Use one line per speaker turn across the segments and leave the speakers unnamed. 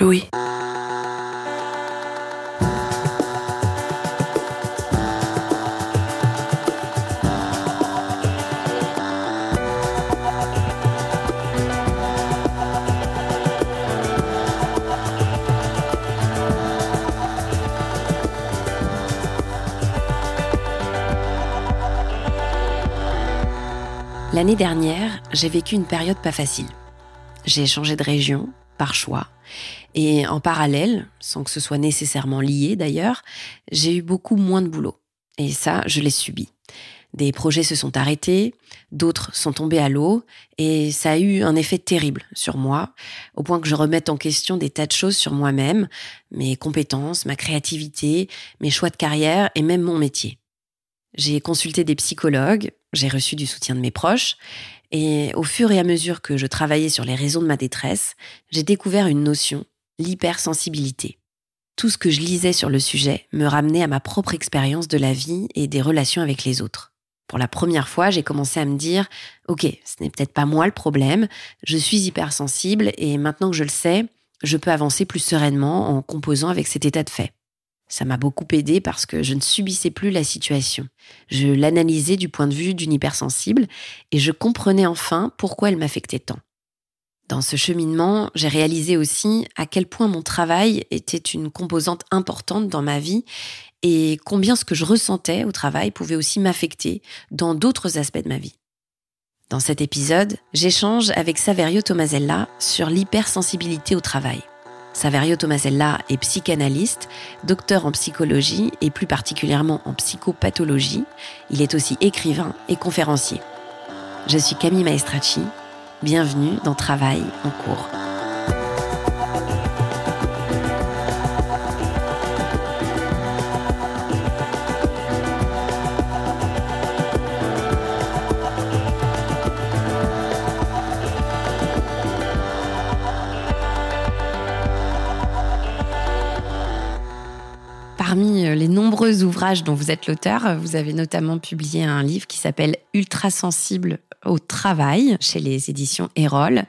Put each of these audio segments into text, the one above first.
Louis. L'année dernière, j'ai vécu une période pas facile. J'ai changé de région, par choix, et en parallèle, sans que ce soit nécessairement lié d'ailleurs, j'ai eu beaucoup moins de boulot. Et ça, je l'ai subi. Des projets se sont arrêtés, d'autres sont tombés à l'eau, et ça a eu un effet terrible sur moi, au point que je remette en question des tas de choses sur moi-même, mes compétences, ma créativité, mes choix de carrière et même mon métier. J'ai consulté des psychologues, j'ai reçu du soutien de mes proches, et au fur et à mesure que je travaillais sur les raisons de ma détresse, j'ai découvert une notion, l'hypersensibilité. Tout ce que je lisais sur le sujet me ramenait à ma propre expérience de la vie et des relations avec les autres. Pour la première fois, j'ai commencé à me dire, OK, ce n'est peut-être pas moi le problème, je suis hypersensible et maintenant que je le sais, je peux avancer plus sereinement en composant avec cet état de fait. Ça m'a beaucoup aidé parce que je ne subissais plus la situation. Je l'analysais du point de vue d'une hypersensible et je comprenais enfin pourquoi elle m'affectait tant. Dans ce cheminement, j'ai réalisé aussi à quel point mon travail était une composante importante dans ma vie et combien ce que je ressentais au travail pouvait aussi m'affecter dans d'autres aspects de ma vie. Dans cet épisode, j'échange avec Saverio Tomasella sur l'hypersensibilité au travail. Saverio Tomasella est psychanalyste, docteur en psychologie et plus particulièrement en psychopathologie. Il est aussi écrivain et conférencier. Je suis Camille Maestracci. Bienvenue dans Travail en cours. Parmi euh, les nombreux ouvrages dont vous êtes l'auteur, vous avez notamment publié un livre qui s'appelle Ultra sensible au travail chez les éditions Erol.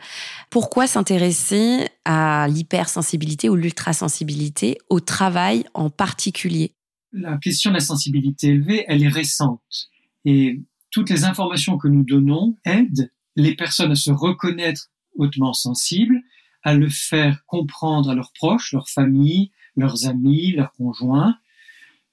Pourquoi s'intéresser à l'hypersensibilité ou l'ultrasensibilité au travail en particulier?
La question de la sensibilité élevée, elle est récente et toutes les informations que nous donnons aident les personnes à se reconnaître hautement sensibles, à le faire comprendre à leurs proches, leurs familles, leurs amis, leurs conjoints,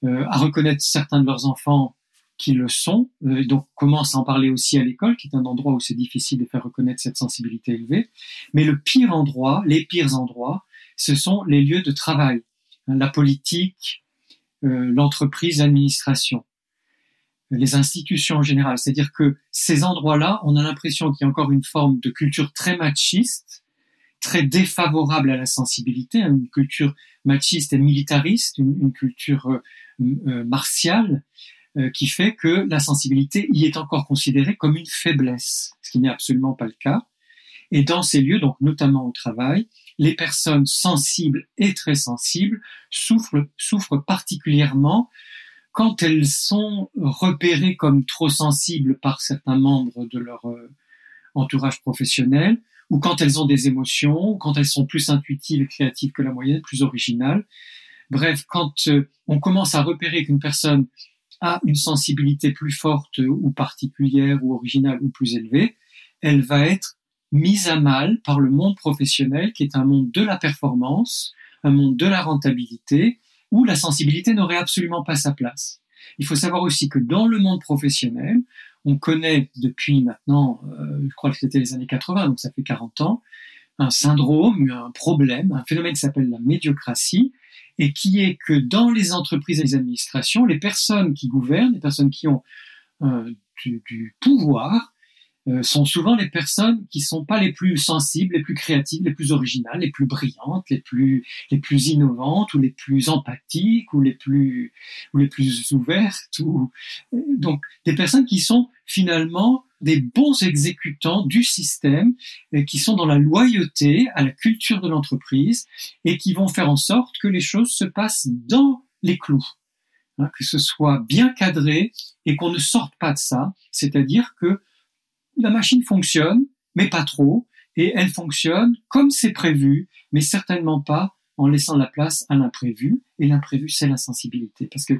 euh, à reconnaître certains de leurs enfants qui le sont, euh, donc commence à en parler aussi à l'école, qui est un endroit où c'est difficile de faire reconnaître cette sensibilité élevée. Mais le pire endroit, les pires endroits, ce sont les lieux de travail, hein, la politique, euh, l'entreprise, l'administration, les institutions en général. C'est-à-dire que ces endroits-là, on a l'impression qu'il y a encore une forme de culture très machiste, très défavorable à la sensibilité, une culture machiste et militariste, une, culture euh, euh, martiale, euh, qui fait que la sensibilité y est encore considérée comme une faiblesse, ce qui n'est absolument pas le cas. Et dans ces lieux, donc notamment au travail, les personnes sensibles et très sensibles souffrent, souffrent particulièrement quand elles sont repérées comme trop sensibles par certains membres de leur entourage professionnel, ou quand elles ont des émotions, quand elles sont plus intuitives et créatives que la moyenne, plus originales. Bref, quand euh, on commence à repérer qu'une personne a une sensibilité plus forte ou particulière ou originale ou plus élevée, elle va être mise à mal par le monde professionnel qui est un monde de la performance, un monde de la rentabilité, où la sensibilité n'aurait absolument pas sa place. Il faut savoir aussi que dans le monde professionnel, on connaît depuis maintenant, euh, je crois que c'était les années 80, donc ça fait 40 ans, un syndrome, un problème, un phénomène qui s'appelle la médiocratie, et qui est que dans les entreprises et les administrations, les personnes qui gouvernent, les personnes qui ont euh, du, pouvoir, sont souvent les personnes qui sont pas les plus sensibles, les plus créatives, les plus originales, les plus brillantes, les plus les plus innovantes ou les plus empathiques ou les plus ou les plus ouvertes ou donc des personnes qui sont finalement des bons exécutants du système, qui sont dans la loyauté à la culture de l'entreprise et qui vont faire en sorte que les choses se passent dans les clous, hein, que ce soit bien cadré et qu'on ne sorte pas de ça, c'est-à-dire que la machine fonctionne, mais pas trop, et elle fonctionne comme c'est prévu, mais certainement pas en laissant la place à l'imprévu. Et l'imprévu, c'est l'insensibilité. Parce que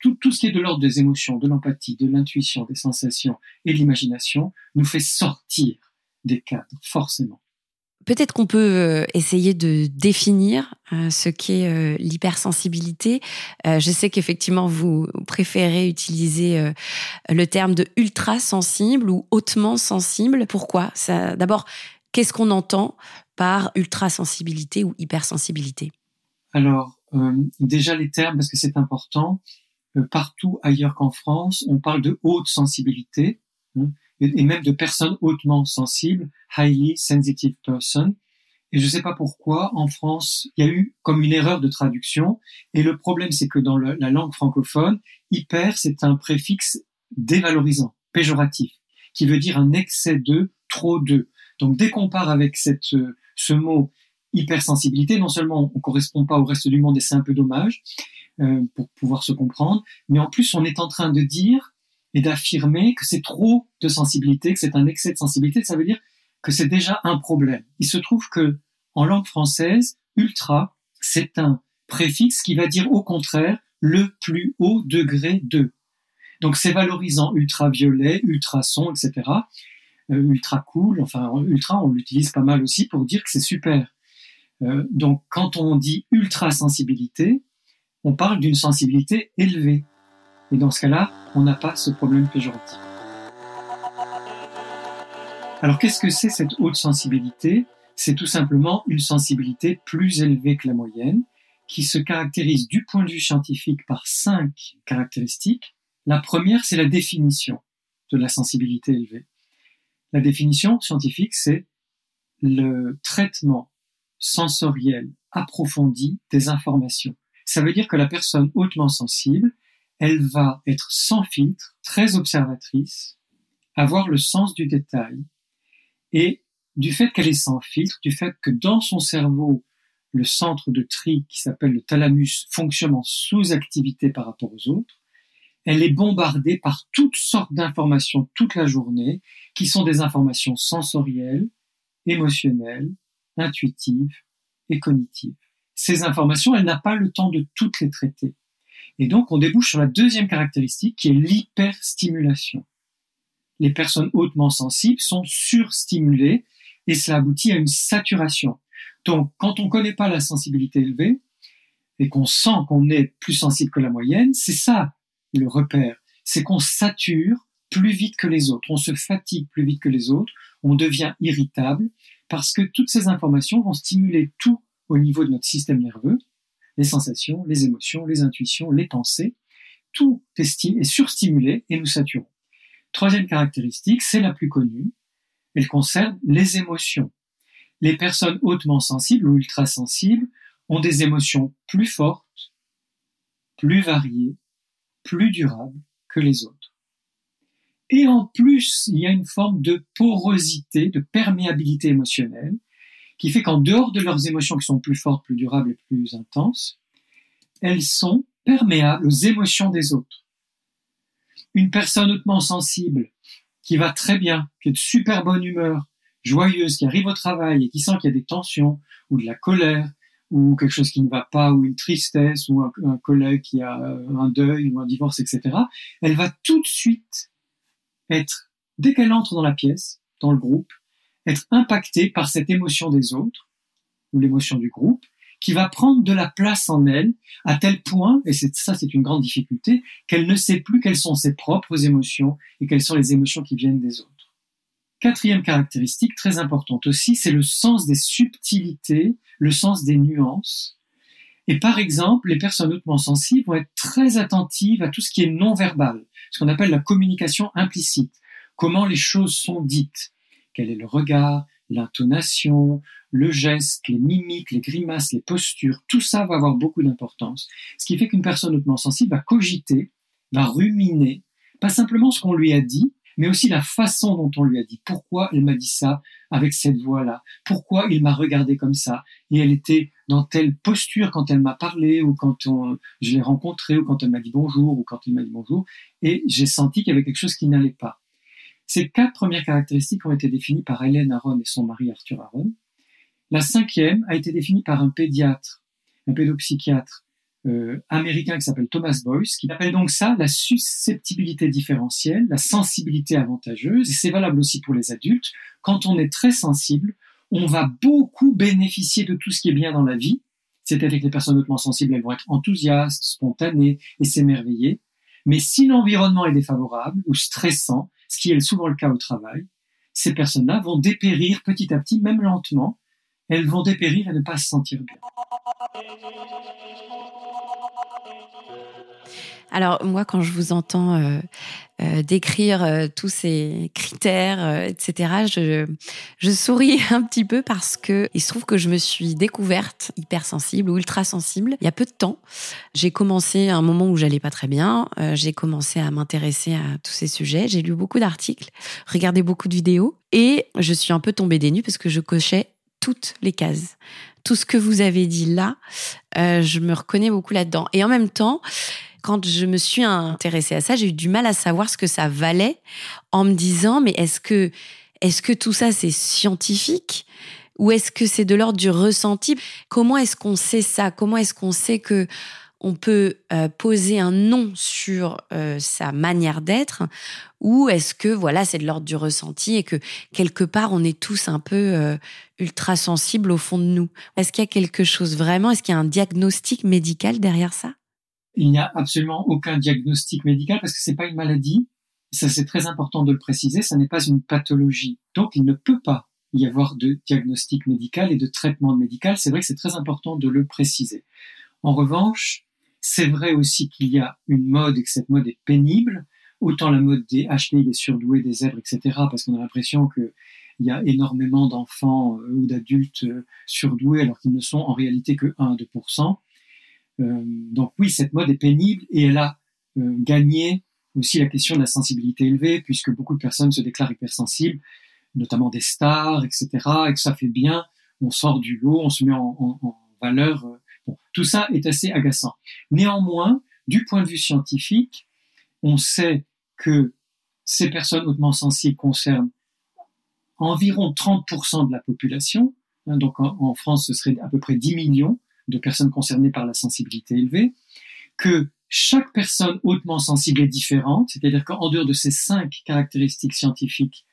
tout, tout, ce qui est de l'ordre des émotions, de l'empathie, de l'intuition, des sensations et de l'imagination nous fait sortir des cadres, forcément.
Peut-être qu'on peut euh, essayer de définir euh, ce qu'est euh, l'hypersensibilité. Je sais qu'effectivement, vous préférez utiliser le terme de ultra sensible ou hautement sensible. Pourquoi? D'abord, qu'est-ce qu'on entend par ultra sensibilité ou hypersensibilité?
Alors, déjà les termes, parce que c'est important. partout ailleurs qu'en France, on parle de haute sensibilité. Hein et même de personnes hautement sensibles, highly sensitive person. Et je ne sais pas pourquoi, en France, il y a eu comme une erreur de traduction. Et le problème, c'est que dans la langue francophone, hyper, c'est un préfixe dévalorisant, péjoratif, qui veut dire un excès de, trop de. Donc, dès qu'on part avec cette, ce mot hypersensibilité, non seulement on correspond pas au reste du monde et c'est un peu dommage euh, pour pouvoir se comprendre, mais en plus on est en train de dire et d'affirmer que c'est trop de sensibilité, que c'est un excès de sensibilité, ça veut dire que c'est déjà un problème. Il se trouve que en langue française, ultra, c'est un préfixe qui va dire au contraire le plus haut degré de. Donc c'est valorisant ultraviolet, ultrason, etc. Euh, ultra cool, enfin ultra, on l'utilise pas mal aussi pour dire que c'est super. Euh, donc quand on dit ultra sensibilité, on parle d'une sensibilité élevée. Et dans ce cas-là, on n'a pas ce problème péjoratif. Alors qu'est-ce que c'est cette haute sensibilité? C'est tout simplement une sensibilité plus élevée que la moyenne, qui se caractérise du point de vue scientifique par cinq caractéristiques. La première, c'est la définition de la sensibilité élevée. La définition scientifique, c'est le traitement sensoriel approfondi des informations. Ça veut dire que la personne hautement sensible, elle va être sans filtre, très observatrice, avoir le sens du détail, et du fait qu'elle est sans filtre, du fait que dans son cerveau, le centre de tri qui s'appelle le thalamus fonctionne en sous-activité par rapport aux autres, elle est bombardée par toutes sortes d'informations toute la journée, qui sont des informations sensorielles, émotionnelles, intuitives et cognitives. Ces informations, elle n'a pas le temps de toutes les traiter. Et donc, on débouche sur la deuxième caractéristique qui est l'hyperstimulation. Les personnes hautement sensibles sont surstimulées et cela aboutit à une saturation. Donc, quand on ne connaît pas la sensibilité élevée et qu'on sent qu'on est plus sensible que la moyenne, c'est ça le repère. C'est qu'on sature plus vite que les autres, on se fatigue plus vite que les autres, on devient irritable parce que toutes ces informations vont stimuler tout au niveau de notre système nerveux les sensations, les émotions, les intuitions, les pensées. Tout est, surstimulé et nous saturons. Troisième caractéristique, c'est la plus connue. Elle concerne les émotions. Les personnes hautement sensibles ou ultra sensibles ont des émotions plus fortes, plus variées, plus durables que les autres. Et en plus, il y a une forme de porosité, de perméabilité émotionnelle qui fait qu'en dehors de leurs émotions qui sont plus fortes, plus durables et plus intenses, elles sont perméables aux émotions des autres. Une personne hautement sensible, qui va très bien, qui est de super bonne humeur, joyeuse, qui arrive au travail et qui sent qu'il y a des tensions ou de la colère ou quelque chose qui ne va pas ou une tristesse ou un, un collègue qui a euh, un deuil ou un divorce, etc., elle va tout de suite être, dès qu'elle entre dans la pièce, dans le groupe, être impactée par cette émotion des autres, ou l'émotion du groupe, qui va prendre de la place en elle, à tel point, et ça c'est une grande difficulté, qu'elle ne sait plus quelles sont ses propres émotions et quelles sont les émotions qui viennent des autres. Quatrième caractéristique très importante aussi, c'est le sens des subtilités, le sens des nuances. Et par exemple, les personnes hautement sensibles vont être très attentives à tout ce qui est non verbal, ce qu'on appelle la communication implicite comment les choses sont dites, quel est le regard, l'intonation, le geste, les mimiques, les grimaces, les postures, tout ça va avoir beaucoup d'importance. Ce qui fait qu'une personne hautement sensible va cogiter, va ruminer, pas simplement ce qu'on lui a dit, mais aussi la façon dont on lui a dit. Pourquoi elle m'a dit ça avec cette voix-là? Pourquoi il m'a regardé comme ça? Et elle était dans telle posture quand elle m'a parlé, ou quand je l'ai rencontré, ou quand elle m'a dit bonjour, ou quand il m'a dit bonjour, et j'ai senti qu'il y avait quelque chose qui n'allait pas. Ces quatre premières caractéristiques ont été définies par Hélène Aron et son mari Arthur Aron. La cinquième a été définie par un pédiatre, un pédopsychiatre euh, américain qui s'appelle Thomas Boyce, qui appelle donc ça la susceptibilité différentielle, la sensibilité avantageuse, c'est valable aussi pour les adultes. Quand on est très sensible, on va beaucoup bénéficier de tout ce qui est bien dans la vie. C'est-à-dire que les personnes hautement sensibles, elles vont être enthousiastes, spontanées et s'émerveiller. Mais si l'environnement est défavorable ou stressant, ce qui est souvent le cas au travail, ces personnes-là vont dépérir petit à petit, même lentement, elles vont dépérir et ne pas se sentir bien.
Alors moi, quand je vous entends euh, euh, décrire euh, tous ces critères, etc., je, je souris un petit peu parce que il se trouve que je me suis découverte hypersensible ou ultra sensible il y a peu de temps. J'ai commencé à un moment où j'allais pas très bien. j'ai commencé à m'intéresser à tous ces sujets. J'ai lu beaucoup d'articles, regardé beaucoup de vidéos et je suis un peu tombée des nues parce que je cochais toutes les cases. Tout ce que vous avez dit là, euh, je me reconnais beaucoup là-dedans. Et en même temps, quand je me suis intéressée à ça, j'ai eu du mal à savoir ce que ça valait en me disant, mais est-ce que, est-ce que tout ça c'est scientifique? Ou est-ce que c'est de l'ordre du ressenti? Comment est-ce qu'on sait ça? Comment est-ce qu'on sait que on peut euh, poser un nom sur euh, sa manière d'être ou est-ce que voilà c'est de l'ordre du ressenti et que quelque part on est tous un peu euh, ultra sensibles au fond de nous Est-ce qu'il y a quelque chose vraiment Est-ce qu'il y a un diagnostic médical derrière ça?
Il n'y a absolument aucun diagnostic médical parce que c'est pas une maladie. Ça c'est très important de le préciser. Ça n'est pas une pathologie. Donc il ne peut pas y avoir de diagnostic médical et de traitement médical. C'est vrai que c'est très important de le préciser. En revanche, c'est vrai aussi qu'il y a une mode et que cette mode est pénible, autant la mode des HPI, des surdoués, des zèbres, etc., parce qu'on a l'impression qu'il y a énormément d'enfants euh, ou d'adultes euh, surdoués alors qu'ils ne sont en réalité que 1 à 2%. Euh, donc oui, cette mode est pénible et elle a gagné aussi la question de la sensibilité élevée, puisque beaucoup de personnes se déclarent hypersensibles, notamment des stars, etc., et que ça fait bien, on sort du lot, on se met en, en valeur tout ça est assez agaçant. Néanmoins, du point de vue scientifique, on sait que ces personnes hautement sensibles concernent environ 30% de la population. Hein, donc en, France, ce serait à peu près 10 millions de personnes concernées par la sensibilité élevée. Que chaque personne hautement sensible est différente, c'est-à-dire qu'en dehors de ces cinq caractéristiques scientifiques,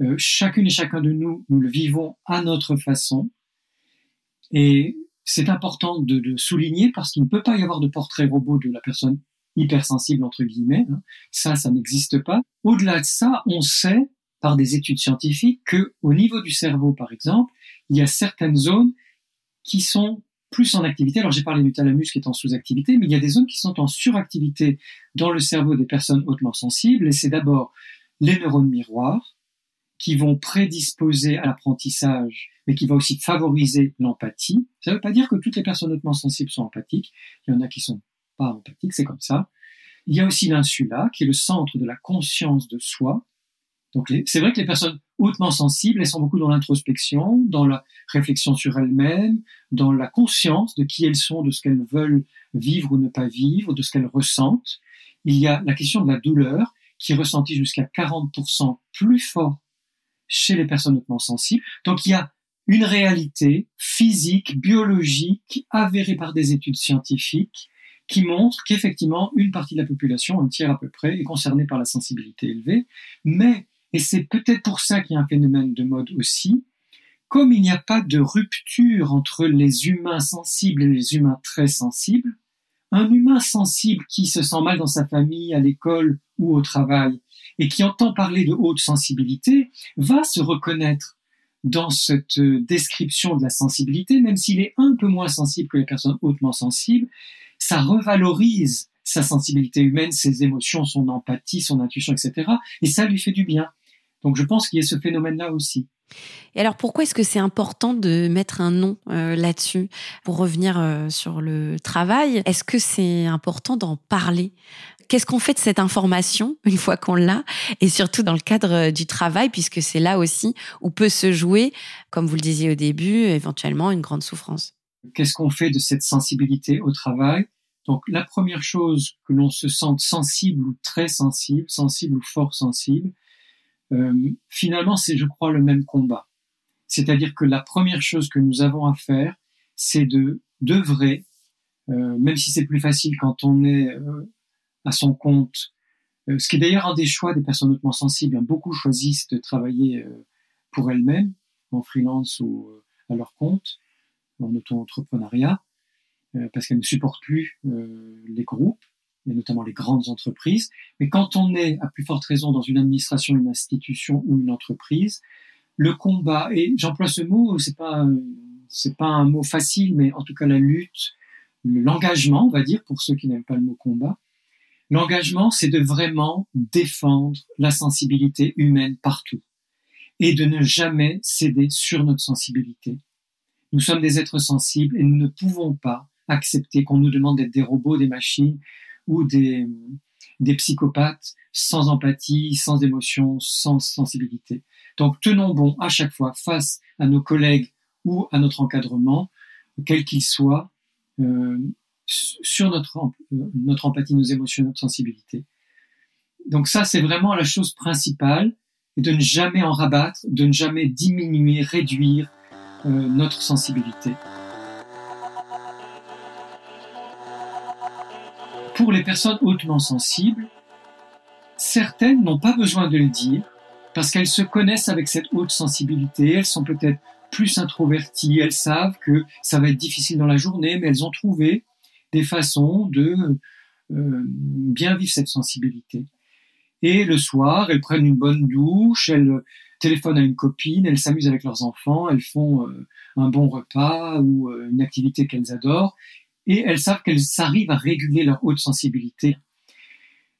euh, chacune et chacun de nous, nous le vivons à notre façon. Et c'est important de, de, souligner parce qu'il ne peut pas y avoir de portrait robot de la personne hypersensible entre guillemets. Hein. Ça, ça n'existe pas. Au-delà de ça, on sait par des études scientifiques que au niveau du cerveau, par exemple, il y a certaines zones qui sont plus en activité. Alors j'ai parlé du thalamus qui est en sous-activité, mais il y a des zones qui sont en suractivité dans le cerveau des personnes hautement sensibles. Et c'est d'abord les neurones miroirs qui vont prédisposer à l'apprentissage mais qui va aussi favoriser l'empathie. Ça ne veut pas dire que toutes les personnes hautement sensibles sont empathiques. Il y en a qui sont pas empathiques, c'est comme ça. Il y a aussi l'insula, qui est le centre de la conscience de soi. Donc, c'est vrai que les personnes hautement sensibles, elles sont beaucoup dans l'introspection, dans la réflexion sur elles-mêmes, dans la conscience de qui elles sont, de ce qu'elles veulent vivre ou ne pas vivre, de ce qu'elles ressentent. Il y a la question de la douleur, qui est ressentie jusqu'à 40% plus fort chez les personnes hautement sensibles. Donc, il y a une réalité physique, biologique, avérée par des études scientifiques, qui montre qu'effectivement, une partie de la population, un tiers à peu près, est concernée par la sensibilité élevée. Mais, et c'est peut-être pour ça qu'il y a un phénomène de mode aussi, comme il n'y a pas de rupture entre les humains sensibles et les humains très sensibles, un humain sensible qui se sent mal dans sa famille, à l'école ou au travail, et qui entend parler de haute sensibilité, va se reconnaître dans cette description de la sensibilité, même s'il est un peu moins sensible que les personnes hautement sensibles, ça revalorise sa sensibilité humaine, ses émotions, son empathie, son intuition, etc. Et ça lui fait du bien. Donc je pense qu'il y a ce phénomène-là aussi.
Et alors pourquoi est-ce que c'est important de mettre un nom euh, là-dessus? Pour revenir euh, sur le travail, est-ce que c'est important d'en parler? Qu'est-ce qu'on fait de cette information une fois qu'on l'a Et surtout dans le cadre euh, du travail, puisque c'est là aussi où peut se jouer, comme vous le disiez au début, éventuellement une grande souffrance.
Qu'est-ce qu'on fait de cette sensibilité au travail? Donc la première chose, que l'on se sente sensible ou très sensible, sensible ou fort sensible, euh, finalement, c'est, je crois, le même combat. C'est-à-dire que la première chose que nous avons à faire, c'est de d'œuvrer, euh, même si c'est plus facile quand on est euh, à son compte, ce qui est d'ailleurs un des choix des personnes hautement sensibles. Hein. Beaucoup choisissent de travailler pour elles-mêmes, en freelance ou à leur compte, en auto-entrepreneuriat, parce qu'elles ne supportent plus les groupes et notamment les grandes entreprises. Mais quand on est, à plus forte raison, dans une administration, une institution ou une entreprise, le combat, et j'emploie ce mot, c'est pas, c'est pas un mot facile, mais en tout cas la lutte, l'engagement, on va dire, pour ceux qui n'aiment pas le mot combat, l'engagement, c'est de vraiment défendre la sensibilité humaine partout et de ne jamais céder sur notre sensibilité. Nous sommes des êtres sensibles et nous ne pouvons pas accepter qu'on nous demande d'être des robots, des machines, ou des, psychopathes sans empathie, sans émotion, sans sensibilité. Donc tenons bon à chaque fois face à nos collègues ou à notre encadrement, quel qu'il soit, euh, sur notre, notre empathie, nos émotions, notre sensibilité. Donc ça, c'est vraiment la chose principale, et de ne jamais en rabattre, de ne jamais diminuer, réduire euh, notre sensibilité. pour les personnes hautement sensibles, certaines n'ont pas besoin de le dire parce qu'elles se connaissent avec cette haute sensibilité, elles sont peut-être plus introverties, elles savent que ça va être difficile dans la journée, mais elles ont trouvé des façons de euh, bien vivre cette sensibilité. Et le soir, elles prennent une bonne douche, elles téléphonent à une copine, elles s'amusent avec leurs enfants, elles font euh, un bon repas ou euh, une activité qu'elles adorent, et elles savent qu'elles arrivent à réguler leur haute sensibilité.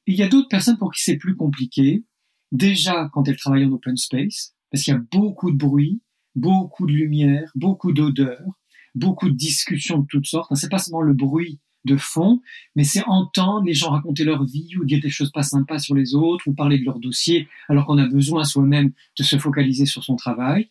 Il y a d'autres personnes pour qui c'est plus compliqué, déjà quand elles travaillent en open space, parce qu'il y a beaucoup de bruit, beaucoup de lumière, beaucoup d'odeurs, beaucoup de discussions de toutes sortes. C'est pas seulement le bruit de fond, mais c'est entendre les gens raconter leur vie ou dire des choses pas sympas sur les autres ou parler de leur dossier alors qu'on a besoin soi-même de se focaliser sur son travail.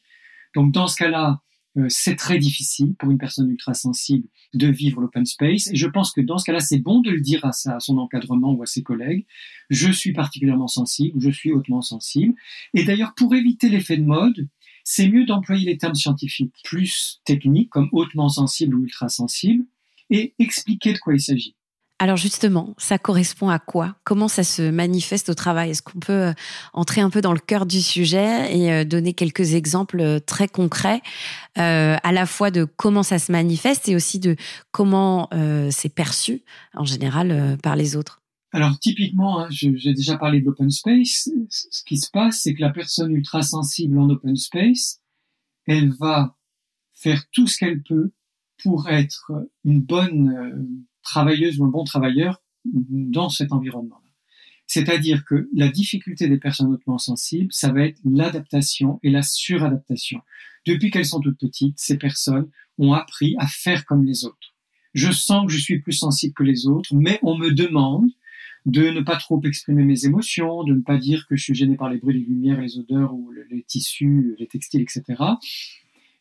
Donc dans ce cas-là, euh, c'est très difficile pour une personne ultra sensible de vivre l'open space. Et je pense que dans ce cas-là, c'est bon de le dire à, à son encadrement ou à ses collègues. Je suis particulièrement sensible, je suis hautement sensible. Et d'ailleurs, pour éviter l'effet de mode, c'est mieux d'employer les termes scientifiques plus techniques, comme hautement sensible ou ultra sensible, et expliquer de quoi il s'agit.
Alors justement, ça correspond à quoi? Comment ça se manifeste au travail? Est-ce qu'on peut euh, entrer un peu dans le cœur du sujet et euh, donner quelques exemples euh, très concrets, à la fois de comment ça se manifeste et aussi de comment c'est perçu en général par les autres?
Alors typiquement, hein, j'ai déjà parlé de l'open space. Ce qui se passe, c'est que la personne ultra sensible en open space, elle va faire tout ce qu'elle peut pour être une bonne travailleuse ou un bon travailleur dans cet environnement-là. C'est-à-dire que la difficulté des personnes hautement sensibles, ça va être l'adaptation et la suradaptation. Depuis qu'elles sont toutes petites, ces personnes ont appris à faire comme les autres. Je sens que je suis plus sensible que les autres, mais on me demande de ne pas trop exprimer mes émotions, de ne pas dire que je suis gêné par les bruits, les lumières, les odeurs ou les tissus, les textiles, etc.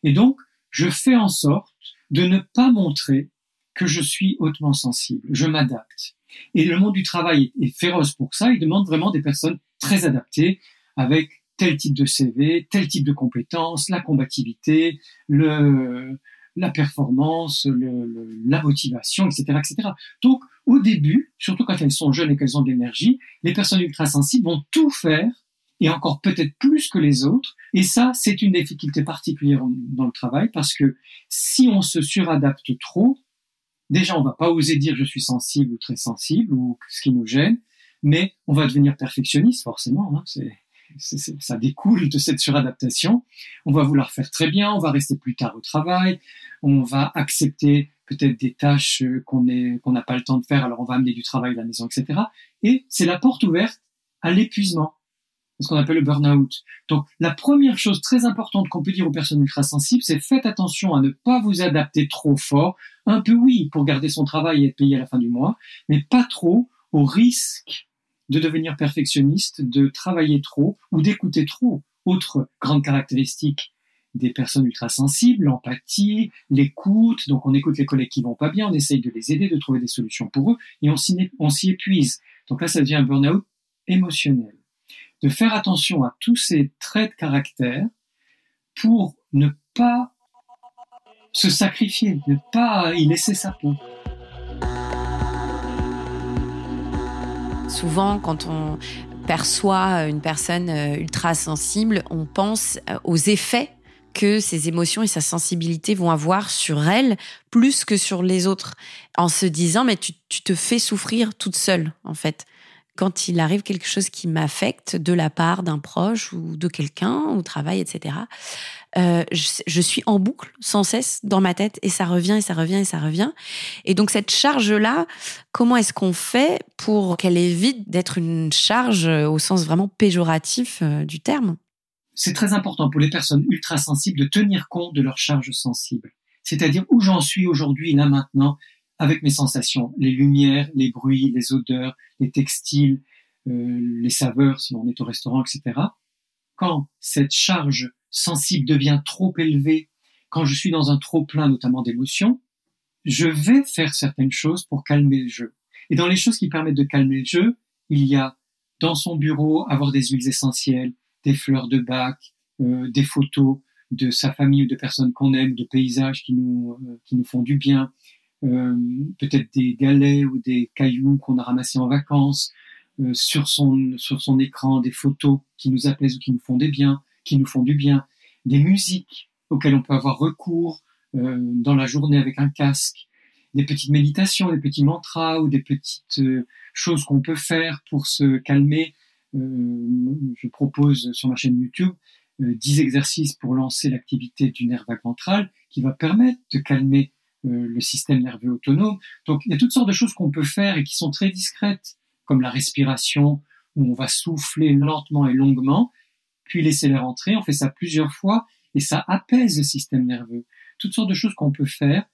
Et donc, je fais en sorte de ne pas montrer que je suis hautement sensible, je m'adapte. Et le monde du travail est féroce pour ça, il demande vraiment des personnes très adaptées, avec tel type de CV, tel type de compétences, la combativité, le, la performance, le, la motivation, etc., etc. Donc, au début, surtout quand elles sont jeunes et qu'elles ont de l'énergie, les personnes ultra sensibles vont tout faire et encore peut-être plus que les autres. Et ça, c'est une difficulté particulière dans le travail parce que si on se suradapte trop, déjà, on va pas oser dire je suis sensible ou très sensible ou ce qui nous gêne, mais on va devenir perfectionniste forcément. Hein, ça découle de cette suradaptation. On va vouloir faire très bien, on va rester plus tard au travail, on va accepter peut-être des tâches qu'on n'a pas le temps de faire, alors on va amener du travail à la maison, etc. Et c'est la porte ouverte à l'épuisement, ce qu'on appelle le burn-out. Donc la première chose très importante qu'on peut dire aux personnes ultra-sensibles, c'est faites attention à ne pas vous adapter trop fort. Un peu oui, pour garder son travail et être payé à la fin du mois, mais pas trop au risque de devenir perfectionniste, de travailler trop ou d'écouter trop. Autre grande caractéristique des personnes ultra sensibles, l'empathie, l'écoute. Donc on écoute les collègues qui vont pas bien, on essaye de les aider, de trouver des solutions pour eux, et on s'y épuise. Donc là, ça devient un burn-out émotionnel. De faire attention à tous ces traits de caractère pour ne pas se sacrifier, ne pas y laisser sa peau.
Souvent, quand on perçoit une personne euh, ultra sensible, on pense euh, aux effets que ses émotions et sa sensibilité vont avoir sur elle plus que sur les autres, en se disant mais tu, tu te fais souffrir toute seule en fait quand il arrive quelque chose qui m'affecte de la part d'un proche ou de quelqu'un au travail, etc. Euh, je, suis en boucle sans cesse dans ma tête et ça revient et ça revient et ça revient. Et donc cette charge-là, comment est-ce qu'on fait pour qu'elle évite d'être une charge au sens vraiment péjoratif euh, du terme?
C'est très important pour les personnes ultra sensibles de tenir compte de leur charge sensible. C'est-à-dire où j'en suis aujourd'hui, là maintenant, avec mes sensations, les lumières, les bruits, les odeurs, les textiles, euh, les saveurs si on est au restaurant, etc. Quand cette charge sensible devient trop élevée, quand je suis dans un trop plein notamment d'émotions, je vais faire certaines choses pour calmer le jeu. Et dans les choses qui permettent de calmer le jeu, il y a dans son bureau avoir des huiles essentielles, des fleurs de bac, euh, des photos de sa famille ou de personnes qu'on aime, de paysages qui nous, euh, qui nous font du bien, peut-être des galets ou des cailloux qu'on a ramassés en vacances, euh, sur son sur son écran des photos qui nous apaisent ou qui nous font des biens, qui nous font du bien, des musiques auxquelles on peut avoir recours euh, dans la journée avec un casque, des petites méditations, des petits mantras ou des petites choses qu'on peut faire pour se calmer. je propose sur ma chaîne YouTube 10 exercices pour lancer l'activité du nerf vague ventral qui va permettre de calmer euh, le système nerveux autonome. Donc il y a toutes sortes de choses qu'on peut faire et qui sont très discrètes, comme la respiration, où on va souffler lentement et longuement, puis laisser l'air entrer. On fait ça plusieurs fois et ça apaise le système nerveux. Toutes sortes de choses qu'on peut faire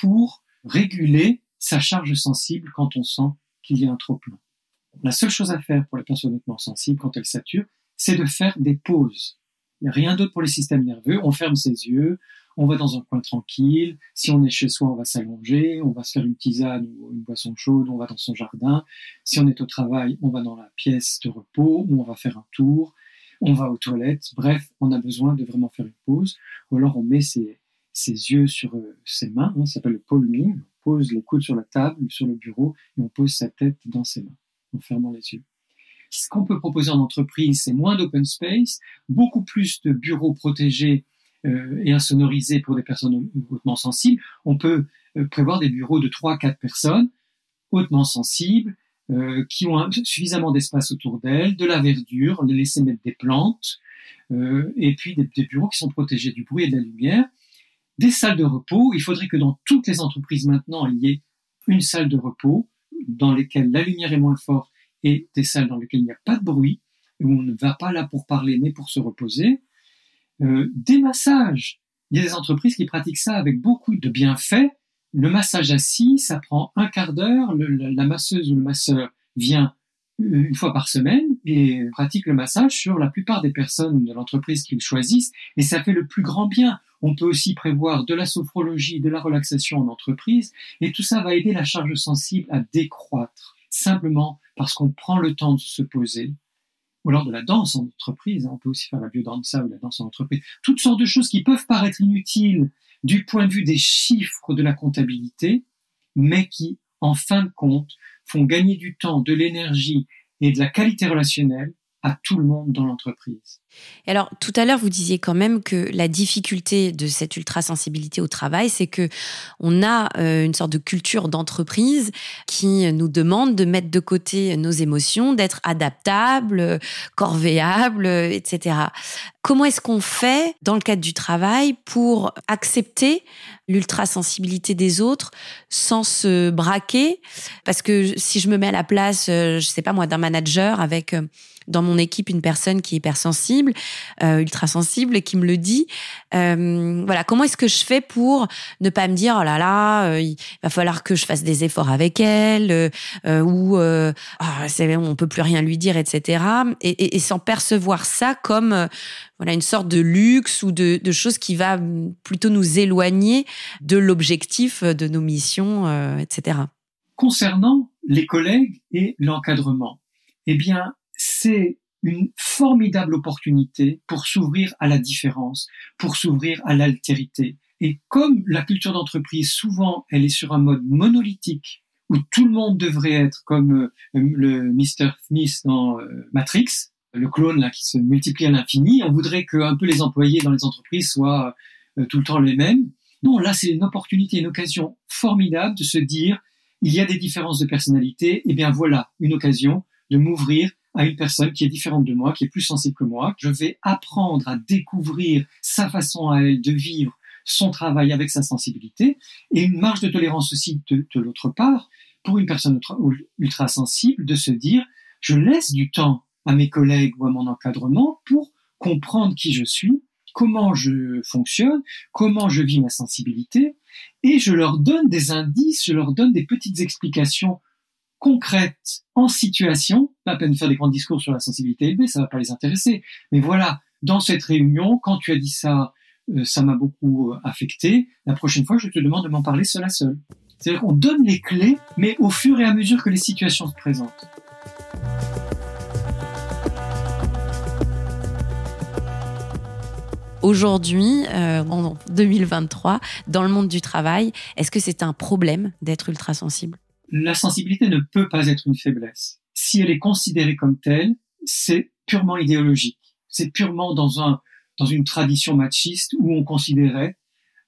pour réguler sa charge sensible quand on sent qu'il y a un trop-plein. La seule chose à faire pour les personnes hautement sensibles quand elles saturent, c'est de faire des pauses. Il n'y a rien d'autre pour les systèmes nerveux. On ferme ses yeux, on va dans un coin tranquille. Si on est chez soi, on va s'allonger, on va se faire une tisane ou une boisson chaude, on va dans son jardin. Si on est au travail, on va dans la pièce de repos ou on va faire un tour. On va aux toilettes. Bref, on a besoin de vraiment faire une pause. Ou alors on met ses, yeux sur euh, ses mains. Hein, ça s'appelle le palming. On pose les coudes sur la table, sur le bureau et on pose sa tête dans ses mains en fermant les yeux. Ce qu'on peut proposer en entreprise, c'est moins d'open space, beaucoup plus de bureaux protégés et insonorisés pour des personnes hautement sensibles. On peut euh, prévoir des bureaux de 3-4 personnes hautement sensibles, euh, qui ont suffisamment d'espace autour d'elles, de la verdure, les laisser mettre des plantes, euh, et puis des, des, bureaux qui sont protégés du bruit et de la lumière. Des salles de repos, il faudrait que dans toutes les entreprises maintenant, il y ait une salle de repos dans lesquelles la lumière est moins forte et des salles dans lesquelles il n'y a pas de bruit, où on ne va pas là pour parler mais pour se reposer. Euh, des massages. Il y a des entreprises qui pratiquent ça avec beaucoup de bienfaits. Le massage assis, ça prend un quart d'heure. La masseuse ou le masseur vient euh, une fois par semaine et pratique le massage sur la plupart des personnes de l'entreprise qu'ils choisissent et ça fait le plus grand bien. On peut aussi prévoir de la sophrologie, de la relaxation en entreprise et tout ça va aider la charge sensible à décroître simplement parce qu'on prend le temps de se poser, ou alors de la danse en entreprise. Hein. On peut aussi faire la biodanza ou la danse en entreprise. Toutes sortes de choses qui peuvent paraître inutiles du point de vue des chiffres de la comptabilité, mais qui, en fin de compte, font gagner du temps, de l'énergie et de la qualité relationnelle à tout le monde dans l'entreprise.
Alors, tout à l'heure, vous disiez quand même que la difficulté de cette ultra-sensibilité au travail, c'est que on a euh, une sorte de culture d'entreprise qui nous demande de mettre de côté nos émotions, d'être adaptable, corvéable, etc. Comment est-ce qu'on fait dans le cadre du travail pour accepter l'ultra-sensibilité des autres sans se braquer? Parce que si je me mets à la place, euh, je sais pas moi, d'un manager avec euh, dans mon équipe une personne qui est hypersensible, euh, ultra sensible et qui me le dit. Euh, voilà, comment est-ce que je fais pour ne pas me dire oh là là, euh, il va falloir que je fasse des efforts avec elle euh, ou ah, c'est on peut plus rien lui dire, etc. Et, sans percevoir ça comme voilà une sorte de luxe ou de, de chose qui va plutôt nous éloigner de l'objectif de nos missions, etc.
Concernant les collègues et l'encadrement, eh bien, c'est une formidable opportunité pour s'ouvrir à la différence, pour s'ouvrir à l'altérité. Et comme la culture d'entreprise, souvent, elle est sur un mode monolithique, où tout le monde devrait être comme euh, le Mr. Smith dans euh, Matrix, le clone là qui se multiplie à l'infini. On voudrait que un peu les employés dans les entreprises soient euh, tout le temps les mêmes. Non, là c'est une opportunité, une occasion formidable de se dire il y a des différences de personnalité. Et eh bien voilà, une occasion de m'ouvrir à une personne qui est différente de moi, qui est plus sensible que moi. Je vais apprendre à découvrir sa façon à elle de vivre son travail avec sa sensibilité et une marge de tolérance aussi de, l'autre part pour une personne ultra, sensible de se dire je laisse du temps à mes collègues ou à mon encadrement pour comprendre qui je suis, comment je fonctionne, comment je vis ma sensibilité, et je leur donne des indices, je leur donne des petites explications concrètes en situation, pas peine de faire des grands discours sur la sensibilité élevée, ça va pas les intéresser. Mais voilà, dans cette réunion, quand tu as dit ça, euh, ça m'a beaucoup euh, affecté. La prochaine fois, je te demande de m'en parler seul à seul. C'est-à-dire qu'on donne les clés, mais au fur et à mesure que les situations se présentent.
Aujourd'hui, euh, en 2023, dans le monde du travail, est-ce que c'est un problème d'être ultra sensible?
La sensibilité ne peut pas être une faiblesse. Si elle est considérée comme telle, c'est purement idéologique. C'est purement dans un dans une tradition machiste où on considérait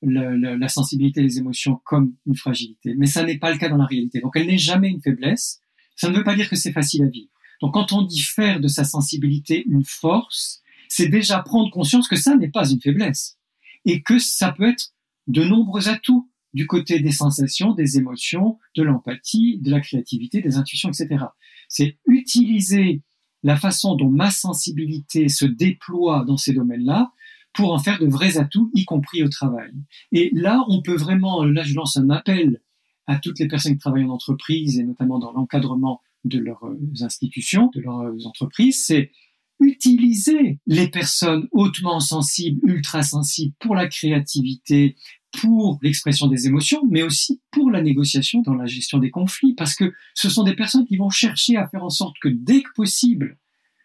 la sensibilité et les émotions comme une fragilité. Mais ça n'est pas le cas dans la réalité. Donc elle n'est jamais une faiblesse. Ça ne veut pas dire que c'est facile à vivre. Donc quand on dit faire de sa sensibilité une force, c'est déjà prendre conscience que ça n'est pas une faiblesse et que ça peut être de nombreux atouts du côté des sensations, des émotions, de l'empathie, de la créativité, des intuitions, etc. C'est utiliser la façon dont ma sensibilité se déploie dans ces domaines-là pour en faire de vrais atouts, y compris au travail. Et là, on peut vraiment, là je lance un appel à toutes les personnes qui travaillent en entreprise et notamment dans l'encadrement de leurs institutions, de leurs entreprises, c'est utiliser les personnes hautement sensibles, ultra sensibles pour la créativité, pour l'expression des émotions, mais aussi pour la négociation dans la gestion des conflits, parce que ce sont des personnes qui vont chercher à faire en sorte que dès que possible,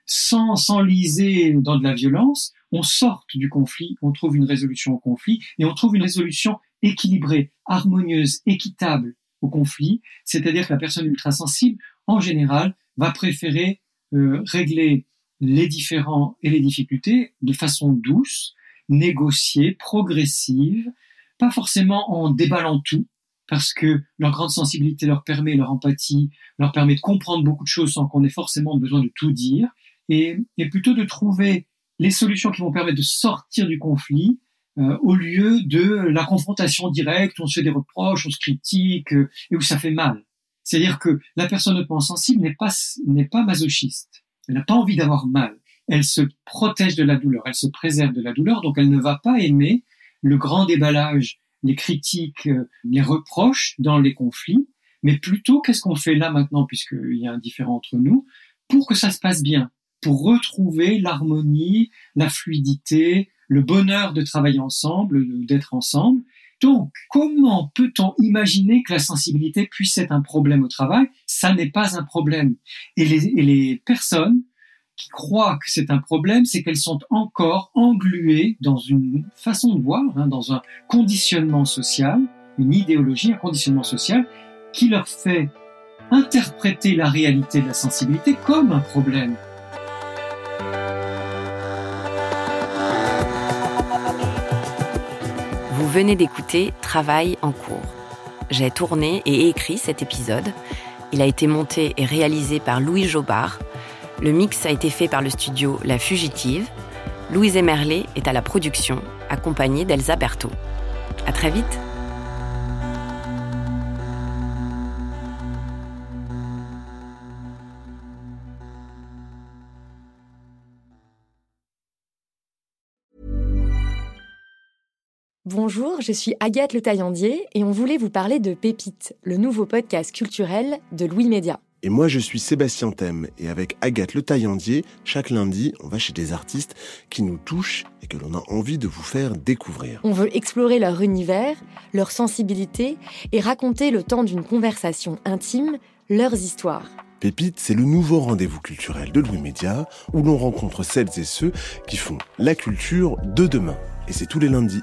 sans s'enliser dans de la violence, on sorte du conflit, on trouve une résolution au conflit, et on trouve une résolution équilibrée, harmonieuse, équitable au conflit, c'est-à-dire que la personne ultra-sensible, en général, va préférer euh, régler les différends et les difficultés de façon douce, négociée, progressive, pas forcément en déballant tout, parce que leur grande sensibilité leur permet, leur empathie leur permet de comprendre beaucoup de choses sans qu'on ait forcément besoin de tout dire, et, et, plutôt de trouver les solutions qui vont permettre de sortir du conflit euh, au lieu de la confrontation directe, où on se fait des reproches, on se critique, euh, et où ça fait mal. C'est-à-dire que la personne hautement sensible n'est pas, n'est pas masochiste. Elle n'a pas envie d'avoir mal. Elle se protège de la douleur, elle se préserve de la douleur, donc elle ne va pas aimer le grand déballage, les critiques, euh, les reproches dans les conflits, mais plutôt qu'est-ce qu'on fait là maintenant, puisqu'il y a un différent entre nous, pour que ça se passe bien, pour retrouver l'harmonie, la fluidité, le bonheur de travailler ensemble, d'être ensemble. Donc, comment peut-on imaginer que la sensibilité puisse être un problème au travail? Ça n'est pas un problème. Et les, et les personnes qui croient que c'est un problème, c'est qu'elles sont encore engluées dans une façon de voir, hein, dans un conditionnement social, une idéologie, un conditionnement social qui leur fait interpréter la réalité de la sensibilité comme un problème.
Vous venez d'écouter Travail en cours. J'ai tourné et écrit cet épisode. Il a été monté et réalisé par Louis Jobard le mix a été fait par le studio La Fugitive. Louise Emerlet est à la production, accompagnée d'Elsa Berthaud. À très vite!
Bonjour, je suis Agathe Le Taillandier et on voulait vous parler de Pépite, le nouveau podcast culturel de Louis Média.
Et moi, je suis Sébastien Thème et avec Agathe Le Taillandier, chaque lundi, on va chez des artistes qui nous touchent et que l'on a envie de vous faire découvrir.
On veut explorer leur univers, leur sensibilité et raconter le temps d'une conversation intime leurs histoires.
Pépite, c'est le nouveau rendez-vous culturel de Louis Média où l'on rencontre celles et ceux qui font la culture de demain. Et c'est tous les lundis.